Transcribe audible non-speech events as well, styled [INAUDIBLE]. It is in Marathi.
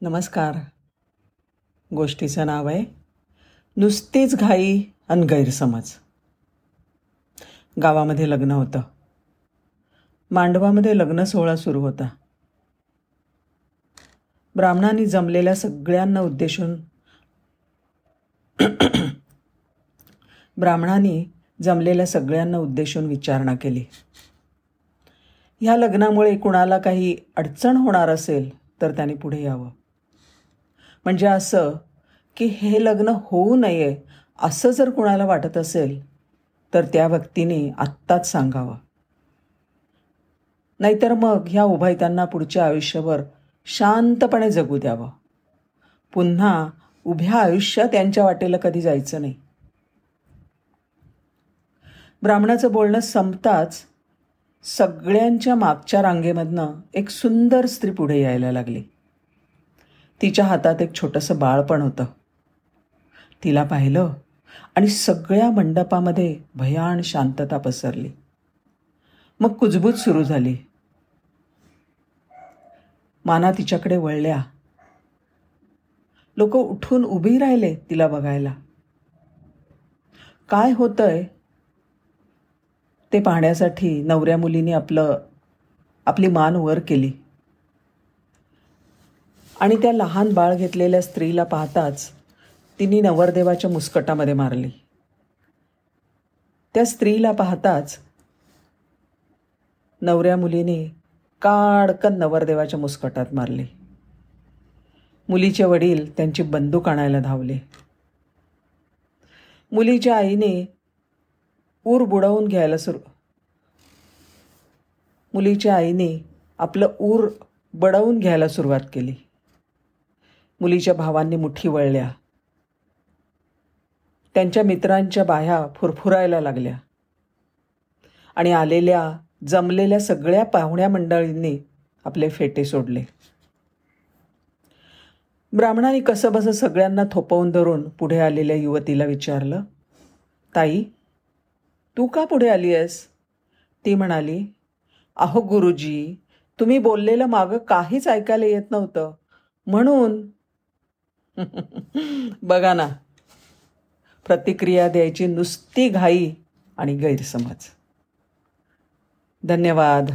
नमस्कार. गोष्टीचं नाव आहे नुसतीच घाई आणि गैरसमज. गावामध्ये लग्न होतं. मांडवामध्ये लग्न सोहळा सुरू होता. ब्राह्मणांनी जमलेल्या सगळ्यांना उद्देशून [CLEARS THROAT] ब्राह्मणांनी जमलेल्या सगळ्यांना उद्देशून विचारणा केली. ह्या लग्नामुळे कुणाला काही अडचण होणार असेल तर त्याने पुढे यावं. म्हणजे असं की हे लग्न होऊ नये असं जर कुणाला वाटत असेल तर त्या व्यक्तीने आत्ताच सांगावं. नाहीतर मग ह्या उभयतांना पुढच्या आयुष्यभर शांतपणे जगू द्यावं. पुन्हा उभ्या आयुष्यात त्यांच्या वाटेला कधी जायचं नाही. ब्राह्मणाचं बोलणं संपताच सगळ्यांच्या मागच्या रांगेमधनं एक सुंदर स्त्री पुढे यायला लागली. तिच्या हातात एक छोटंसं बाळ पण होतं. तिला पाहिलं आणि सगळ्या मंडपामध्ये भयान शांतता पसरली. मग कुजबूज सुरू झाली. माना तिच्याकडे वळल्या. लोक उठून उभी राहिले तिला बघायला. काय होतंय? ते पाहण्यासाठी नवऱ्या मुलीने आपलं आपली मान वर केली. आणि त्या लहान बाळ घेतलेल्या स्त्रीला पाहताच तिने नवरदेवाच्या मुस्कटामध्ये मारली. त्या स्त्रीला पाहताच नवऱ्या मुलीने काडकन नवरदेवाच्या मुस्कटात मारली. मुलीचे वडील त्यांची बंदूक आणायला धावले. मुलीच्या आईने ऊर बुडवून घ्यायला सुरू मुलीच्या आईने आपलं ऊर बडवून घ्यायला सुरुवात केली. मुलीच्या भावांनी मुठी वळल्या. त्यांच्या मित्रांच्या बाह्या फुरफुरायला लागल्या. आणि आलेल्या जमलेल्या सगळ्या पाहुण्या मंडळींनी आपले फेटे सोडले. ब्राह्मणाने कसंबसं सगळ्यांना थोपवून धरून पुढे आलेल्या युवतीला विचारलं ताई तू का पुढे आली आहेस? ती म्हणाली अहो गुरुजी तुम्ही बोललेलं मागं काहीच ऐकायला येत नव्हतं. म्हणून [LAUGHS] बघा ना. प्रतिक्रिया द्यायची नुसती घाई आणि गैरसमज. धन्यवाद.